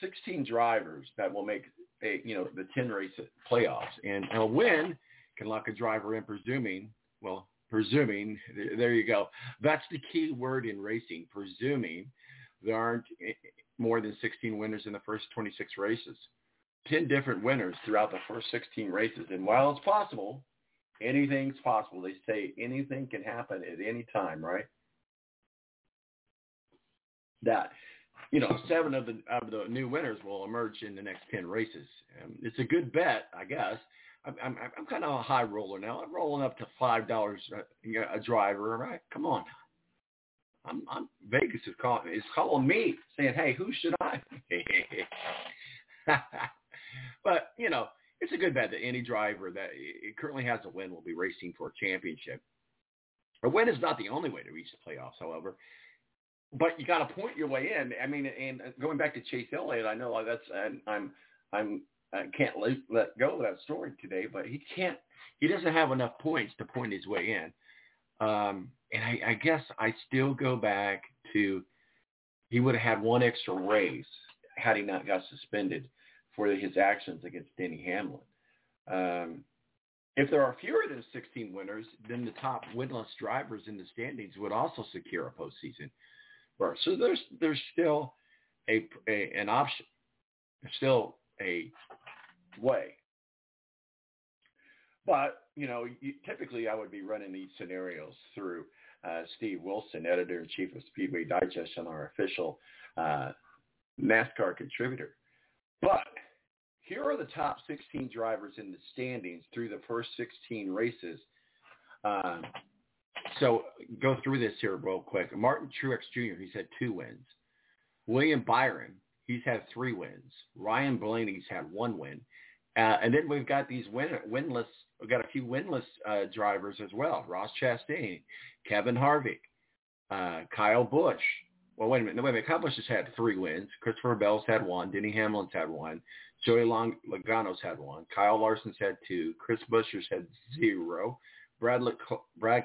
A: 16 drivers that will make a, you know the 10 race playoffs, and a win can lock a driver in, presuming well, presuming there you go. That's the key word in racing, presuming there aren't more than 16 winners in the first 26 races. 10 different winners throughout the first 16 races. And while it's possible, anything's possible. They say anything can happen at any time, right? That, you know, seven of the of the new winners will emerge in the next 10 races. Um, it's a good bet, I guess. I'm, I'm, I'm kind of a high roller now. I'm rolling up to $5 a, a driver, right? Come on. I'm, I'm Vegas is calling is calling me saying, "Hey, who should I?" but you know, it's a good bet that any driver that currently has a win will be racing for a championship. A win is not the only way to reach the playoffs, however. But you got to point your way in. I mean, and going back to Chase Elliott, I know that's and I'm I'm I can't let, let go of that story today, but he can't. He doesn't have enough points to point his way in. Um, and I, I guess I still go back to he would have had one extra race had he not got suspended for his actions against Denny Hamlin. Um, if there are fewer than 16 winners, then the top winless drivers in the standings would also secure a postseason berth. So there's there's still a, a an option. There's still a way. But you know, typically I would be running these scenarios through uh, Steve Wilson, editor-in-chief of Speedway Digest and our official uh, NASCAR contributor. But here are the top 16 drivers in the standings through the first 16 races. Uh, so go through this here real quick. Martin Truex Jr., he's had two wins. William Byron, he's had three wins. Ryan Blaney's had one win. Uh, and then we've got these win, winless, we've got a few winless uh, drivers as well. Ross Chastain, Kevin Harvick, uh, Kyle Busch. Well, wait a minute. No, wait a minute. Kyle Busch has had three wins. Christopher Bell's had one. Denny Hamlin's had one. Joey Long- Logano's had one. Kyle Larson's had two. Chris Buescher's had zero. Brad, Le- Brad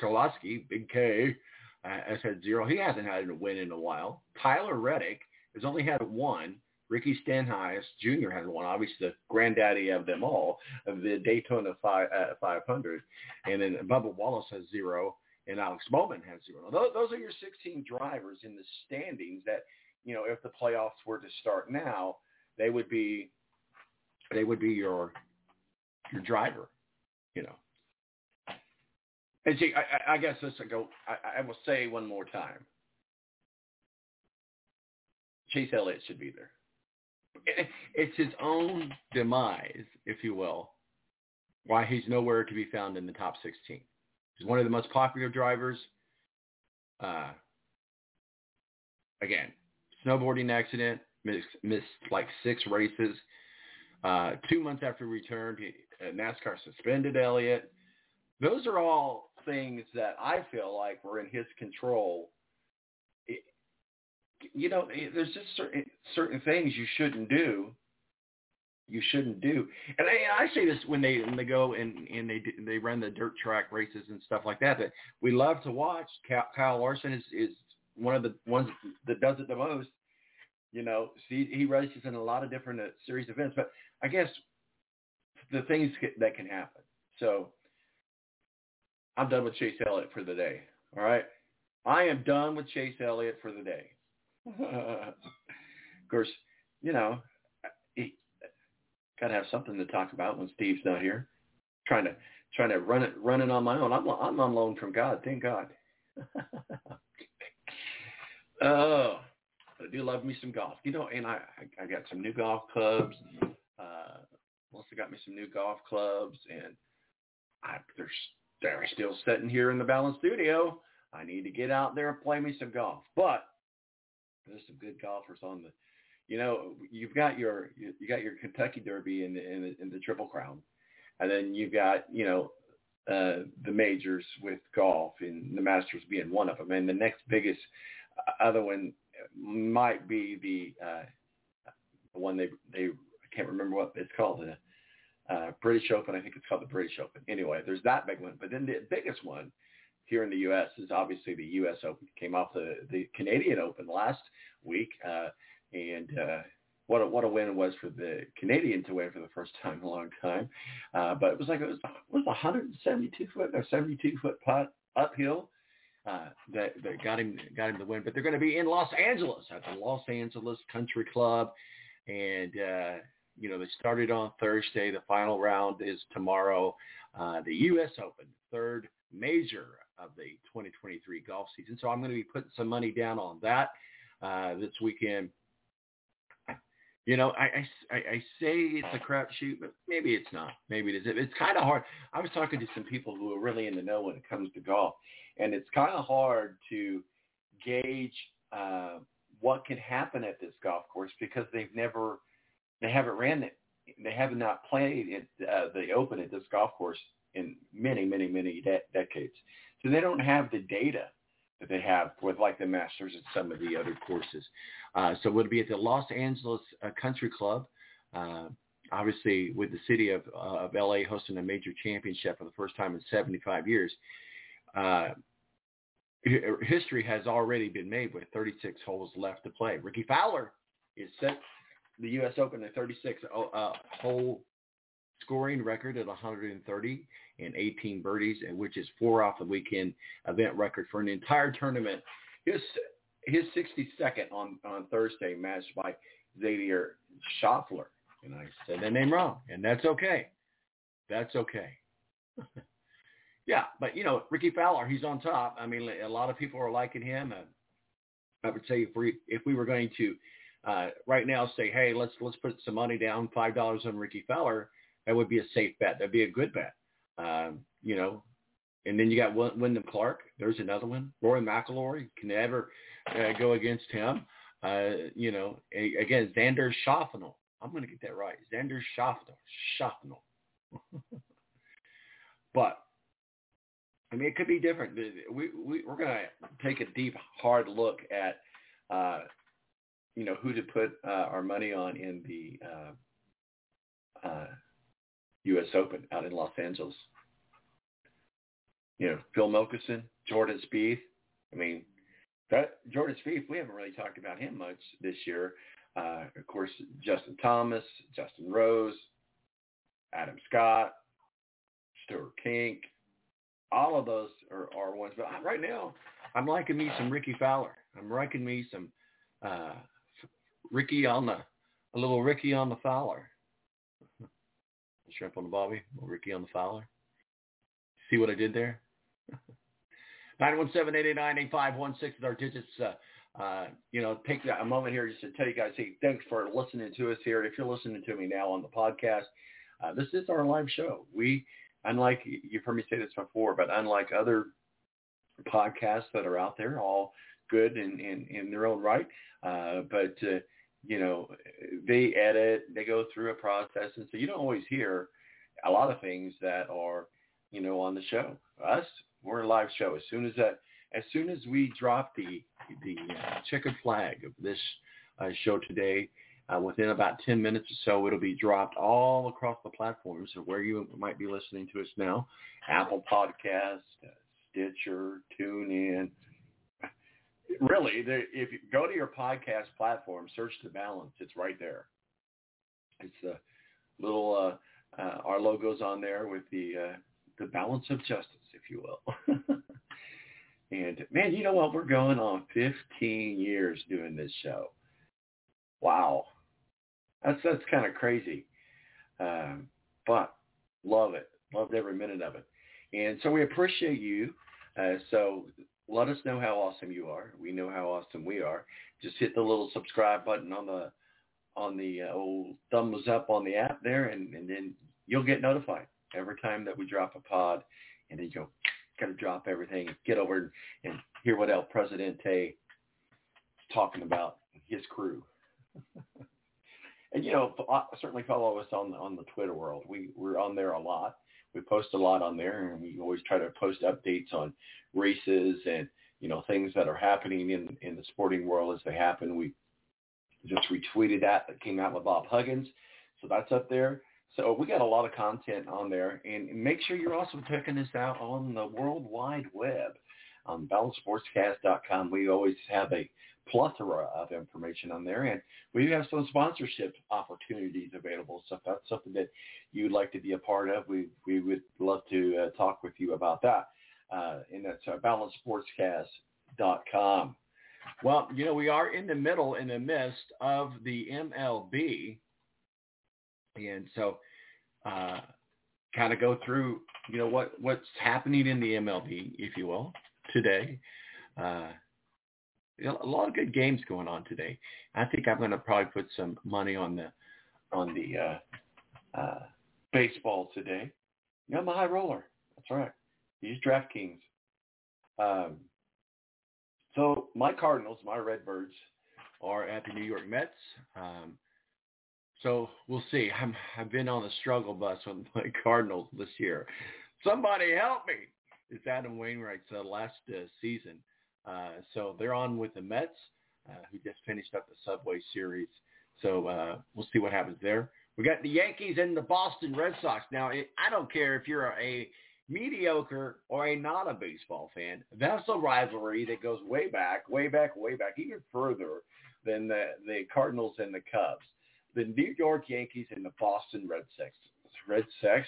A: Keselowski, Big K, uh, has had zero. He hasn't had a win in a while. Tyler Reddick has only had one. Ricky Stenhouse Jr. has one, obviously the granddaddy of them all, of the Daytona 5, uh, 500. And then Bubba Wallace has zero, and Alex Bowman has zero. Those, those are your 16 drivers in the standings that, you know, if the playoffs were to start now, they would be, they would be your, your driver, you know. And see, I, I guess this will go, I, I will say one more time. Chase Elliott should be there it's his own demise, if you will, why he's nowhere to be found in the top 16. He's one of the most popular drivers. Uh, again, snowboarding accident, missed, missed like six races. Uh, two months after he returned, he, uh, NASCAR suspended Elliott. Those are all things that I feel like were in his control. It, you know, it, there's just certain certain things you shouldn't do. You shouldn't do, and I, I say this when they when they go and and they they run the dirt track races and stuff like that. That we love to watch. Kyle, Larson is is one of the ones that does it the most. You know, see, he races in a lot of different uh, series events, but I guess the things that can happen. So I'm done with Chase Elliott for the day. All right. I am done with Chase Elliott for the day. of course, you know, got to have something to talk about when Steve's not here. Trying to trying to run it run it on my own. I'm I'm on loan from God. Thank God. oh, I do love me some golf. You know, and I I, I got some new golf clubs. Uh, also got me some new golf clubs, and I they're they're still sitting here in the Balance Studio. I need to get out there and play me some golf. But there's some good golfers on the. You know, you've got your you got your Kentucky Derby in the in the, in the Triple Crown, and then you've got you know uh, the majors with golf and the Masters being one of them, and the next biggest uh, other one might be the uh, one they they I can't remember what it's called the uh, British Open. I think it's called the British Open. Anyway, there's that big one, but then the biggest one here in the U.S. is obviously the U.S. Open. Came off the the Canadian Open last week, uh, and uh, what a, what a win it was for the Canadian to win for the first time in a long time. Uh, but it was like it was it was 172 foot or 72 foot putt uphill. Uh, that, that got him got him the win, but they're going to be in Los Angeles at the Los Angeles Country Club, and uh, you know they started on Thursday. The final round is tomorrow. Uh, the U.S. Open, third major of the 2023 golf season. So I'm going to be putting some money down on that uh, this weekend. You know, I, I, I say it's a crapshoot, but maybe it's not. Maybe it is. It's kind of hard. I was talking to some people who are really in the know when it comes to golf, and it's kind of hard to gauge uh, what can happen at this golf course because they've never, they haven't ran it. They have not played it, uh, the Open at this golf course in many, many, many de- decades. So they don't have the data that they have with like the Masters and some of the other courses. Uh, so it be at the Los Angeles uh, Country Club? Uh, obviously, with the city of, uh, of LA hosting a major championship for the first time in 75 years, uh, history has already been made with 36 holes left to play. Rickie Fowler is set the U.S. Open at 36 uh, hole scoring record at 130 and 18 birdies, which is four off the weekend event record for an entire tournament. His his 62nd on on Thursday, matched by Xavier Schauffele, and I said that name wrong, and that's okay. That's okay. yeah, but you know, Rickie Fowler, he's on top. I mean, a lot of people are liking him. I would say if we if we were going to uh, right now say, hey, let's let's put some money down, five dollars on Rickie Fowler, that would be a safe bet. That'd be a good bet. Um, you know, and then you got Wyndham Clark. There's another one. Rory McIlroy can never uh, go against him. Uh, you know, again, Xander Schauffele. I'm going to get that right. Xander Schauffele. Schauffele. but I mean, it could be different. We, we we're going to take a deep, hard look at, uh, you know, who to put uh, our money on in the uh, uh, U.S. Open out in Los Angeles. You know, Phil Mickelson, Jordan Spieth. I mean, that Jordan Spieth, we haven't really talked about him much this year. Uh, of course, Justin Thomas, Justin Rose, Adam Scott, Stewart Cink, all of those are, are ones. But right now, I'm liking me some Rickie Fowler. I'm liking me some uh, Ricky on the a little Ricky on the Fowler. Shrimp on the Bobby, Ricky on the Fowler. See what I did there? 917-889-8516 is our digits. Uh, uh, you know, take a moment here just to tell you guys, hey, thanks for listening to us here. If you're listening to me now on the podcast, Uh, this is our live show. We, unlike you've heard me say this before, but unlike other podcasts that are out there, all good in in, in their own right, uh, but uh, you know they edit, they go through a process, and so you don't always hear a lot of things that are you know on the show. Us, we're a live show. As soon as that, as soon as we drop the the uh, checkered flag of this uh, show today, uh, within about 10 minutes or so, it'll be dropped all across the platforms of where you might be listening to us now. Apple Podcast, uh, Stitcher, TuneIn. Really, if you go to your podcast platform, search The Balance, it's right there. It's the little, uh, uh, our logo's on there with the, uh, the balance of justice, if you will. and man, you know what? We're going on 15 years doing this show. Wow. That's that's kind of crazy, um, but love it. Loved every minute of it, and so we appreciate you. Uh, so let us know how awesome you are. We know how awesome we are. Just hit the little subscribe button on the on the uh, old thumbs up on the app there, and, and then you'll get notified every time that we drop a pod. And then you go, gotta drop everything, get over and hear what El Presidente is talking about his crew. and you know, certainly follow us on on the Twitter world. We we're on there a lot. We post a lot on there, and we always try to post updates on races and you know things that are happening in in the sporting world as they happen. We just retweeted that that came out with Bob Huggins, so that's up there. So we got a lot of content on there, and make sure you're also checking us out on the World Wide Web on balancesportscast.com. We always have a plethora of information on there. And we have some sponsorship opportunities available. So if that's something that you'd like to be a part of, we, we would love to uh, talk with you about that. Uh, and that's uh, balancesportscast.com. Well, you know, we are in the middle, in the midst of the MLB. And so uh, kind of go through, you know, what, what's happening in the MLB, if you will, today. Uh, a lot of good games going on today. I think I'm going to probably put some money on the on the uh, uh, baseball today. Yeah, I'm a high roller. That's right. Use DraftKings. Um, so my Cardinals, my Redbirds, are at the New York Mets. Um, so we'll see. I'm, I've been on the struggle bus with my Cardinals this year. Somebody help me! It's Adam Wainwright's uh, last uh, season. Uh, so they're on with the Mets, uh, who just finished up the Subway Series. So uh, we'll see what happens there. We got the Yankees and the Boston Red Sox. Now, it, I don't care if you're a mediocre or a not a baseball fan. That's a rivalry that goes way back, way back, way back, even further than the, the Cardinals and the Cubs. The New York Yankees and the Boston Red Sox. Red Sox.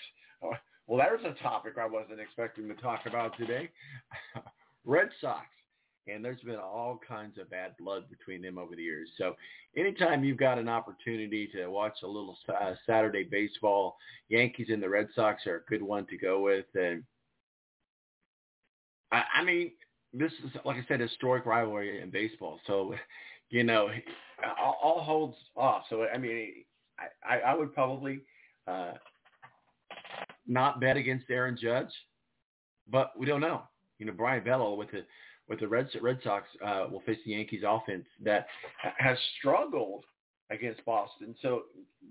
A: Well, there's a topic I wasn't expecting to talk about today. Red Sox and there's been all kinds of bad blood between them over the years. So anytime you've got an opportunity to watch a little uh, Saturday baseball, Yankees and the Red Sox are a good one to go with. And I, I mean, this is, like I said, historic rivalry in baseball. So, you know, all, all holds off. So, I mean, I, I would probably uh, not bet against Aaron Judge, but we don't know. You know, Brayan Bello with the with the Red, Red Sox uh, will face the Yankees offense that has struggled against Boston. So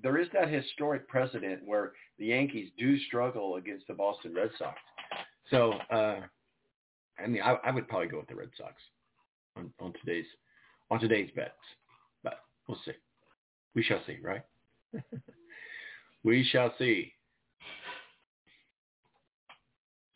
A: there is that historic precedent where the Yankees do struggle against the Boston Red Sox. So uh, I mean, I, I would probably go with the Red Sox on, on today's on today's bets, but we'll see. We shall see, right? we shall see.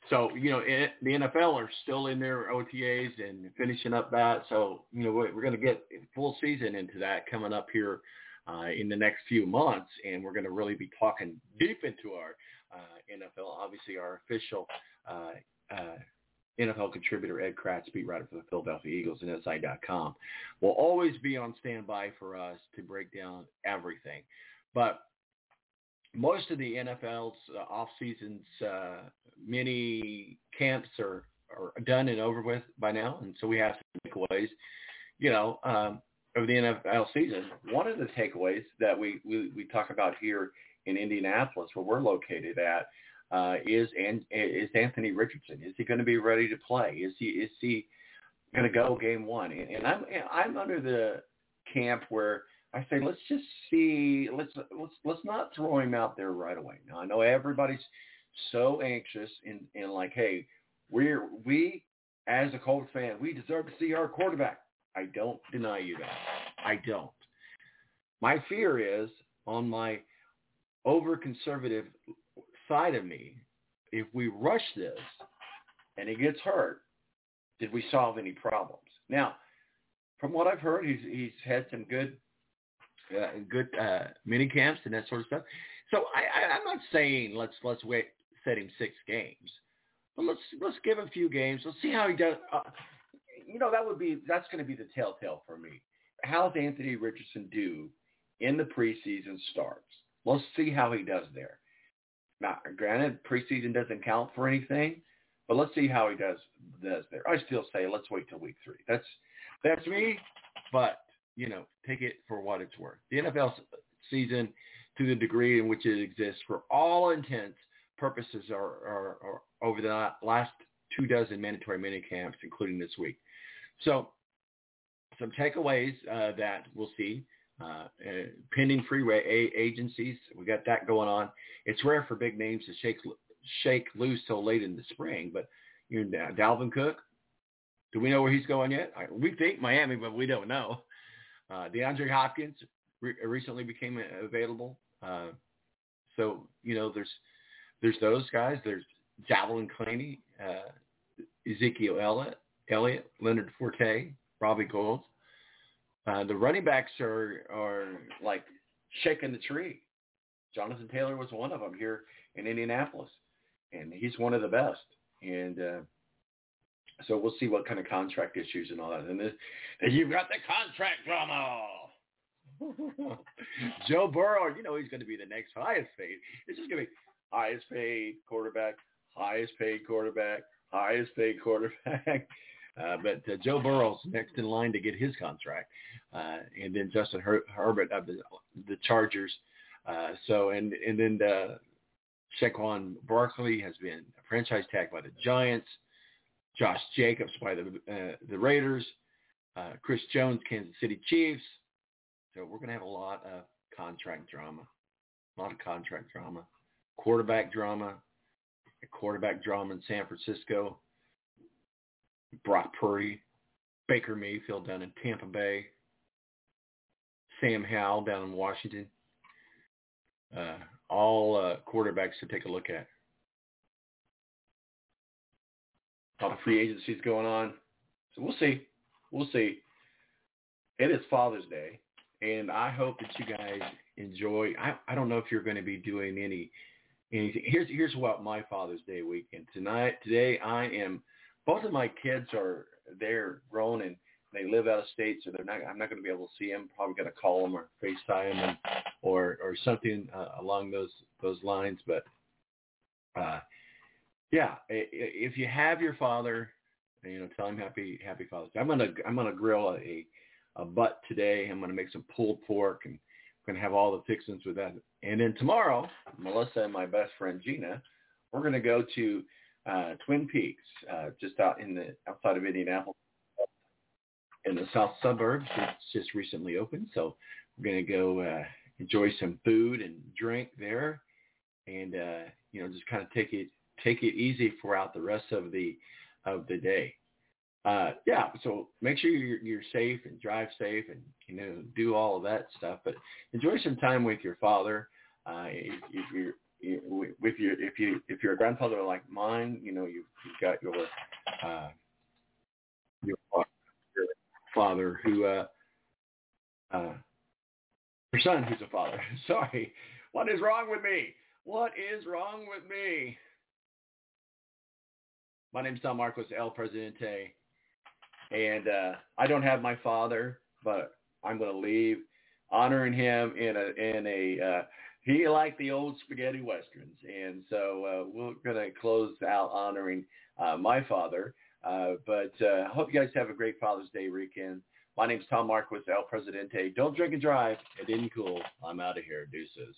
A: So, you know, it, the NFL are still in their OTAs and finishing up that. So, you know, we're, going to get full season into that coming up here uh, in the next few months. And we're going to really be talking deep into our uh, NFL. Obviously, our official uh, uh, NFL contributor, Ed Kracz, beat writer for the Philadelphia Eagles and SI.com, will always be on standby for us to break down everything. But most of the NFL's uh, off seasons uh, mini camps are, are done and over with by now, and so we have some takeaways. You know, um, of the NFL season, one of the takeaways that we, we we talk about here in Indianapolis, where we're located at, uh, is and is Anthony Richardson. Is he going to be ready to play? Is he is he going to go game one? And, and I'm I'm under the camp where I say let's just see let's let's let's not throw him out there right away. Now I know everybody's so anxious and and like hey we're we as a Colts fan we deserve to see our quarterback. I don't deny you that. I don't. My fear is on my over conservative side of me, if we rush this and he gets hurt, did we solve any problems? Now, from what I've heard, he's he's had some good uh, good uh, mini camps and that sort of stuff. So I, I, I'm not saying let's let's wait set him six games, but let's let's give him a few games. Let's see how he does. Uh, you know that would be that's going to be the telltale for me. How's Anthony Richardson do in the preseason starts? Let's see how he does there. Now, granted, preseason doesn't count for anything, but let's see how he does does there. I still say let's wait till week three. That's that's me, but you know, take it for what it's worth. The NFL season, to the degree in which it exists, for all intents purposes, are, are, are over the last two dozen mandatory mini camps, including this week. So, some takeaways uh, that we'll see. Uh, uh, pending free a- agencies, we got that going on. It's rare for big names to shake shake loose so late in the spring, but you know, Dalvin Cook, do we know where he's going yet? We think Miami, but we don't know. Uh, DeAndre Hopkins re- recently became available. Uh, so, you know, there's there's those guys. There's Jadeveon Clowney, uh, Ezekiel Elliott, Elliott, Leonard Forte, Robbie Gould. Uh, the running backs are are like shaking the tree. Jonathan Taylor was one of them here in Indianapolis, and he's one of the best. And uh, so we'll see what kind of contract issues and all that. And, this, and you've got the contract drama. Joe Burrow, you know he's going to be the next highest paid. It's just going to be highest paid quarterback, highest paid quarterback, highest paid quarterback. Uh, but uh, Joe Burrow's next in line to get his contract, uh, and then Justin Her- Herbert of the the Chargers. Uh, so and and then uh, Saquon Barkley has been a franchise tagged by the Giants. Josh Jacobs by the uh, the Raiders, uh, Chris Jones, Kansas City Chiefs. So we're going to have a lot of contract drama, a lot of contract drama, quarterback drama, a quarterback drama in San Francisco, Brock Purdy, Baker Mayfield down in Tampa Bay, Sam Howell down in Washington. Uh, all uh, quarterbacks to take a look at. A lot of free agencies going on. So we'll see. We'll see. It is Father's Day, and I hope that you guys enjoy. I, I don't know if you're going to be doing any anything. Here's here's what my Father's Day weekend tonight. Today I am. Both of my kids are they're grown and they live out of state, so they're not. I'm not going to be able to see them. Probably going to call them or FaceTime them or or something uh, along those those lines. But uh, yeah, if you have your father, you know, tell him happy happy Father's Day. I'm gonna I'm gonna grill a a butt today. I'm gonna make some pulled pork and I'm gonna have all the fixings with that. And then tomorrow, Melissa and my best friend Gina, we're gonna go to uh, Twin Peaks, uh, just out in the outside of Indianapolis, in the south suburbs. It's just recently opened, so we're gonna go uh, enjoy some food and drink there, and uh, you know, just kind of take it take it easy throughout the rest of the of the day. Uh, yeah, so make sure you're, you're safe and drive safe and you know do all of that stuff. But enjoy some time with your father. Uh, if, if you're with your if you if you're a grandfather like mine, you know you've, you've got your uh, your father who uh, uh, your son who's a father. Sorry, what is wrong with me? What is wrong with me? My name's Tom Marcos, El Presidente, and uh, I don't have my father, but I'm going to leave honoring him in a in a. Uh, he liked the old spaghetti westerns, and so uh, we're going to close out honoring uh, my father. Uh, but uh, I hope you guys have a great Father's Day weekend. My name's Tom Marquis, El Presidente. Don't drink and drive. It isn't cool. I'm out of here. Deuces.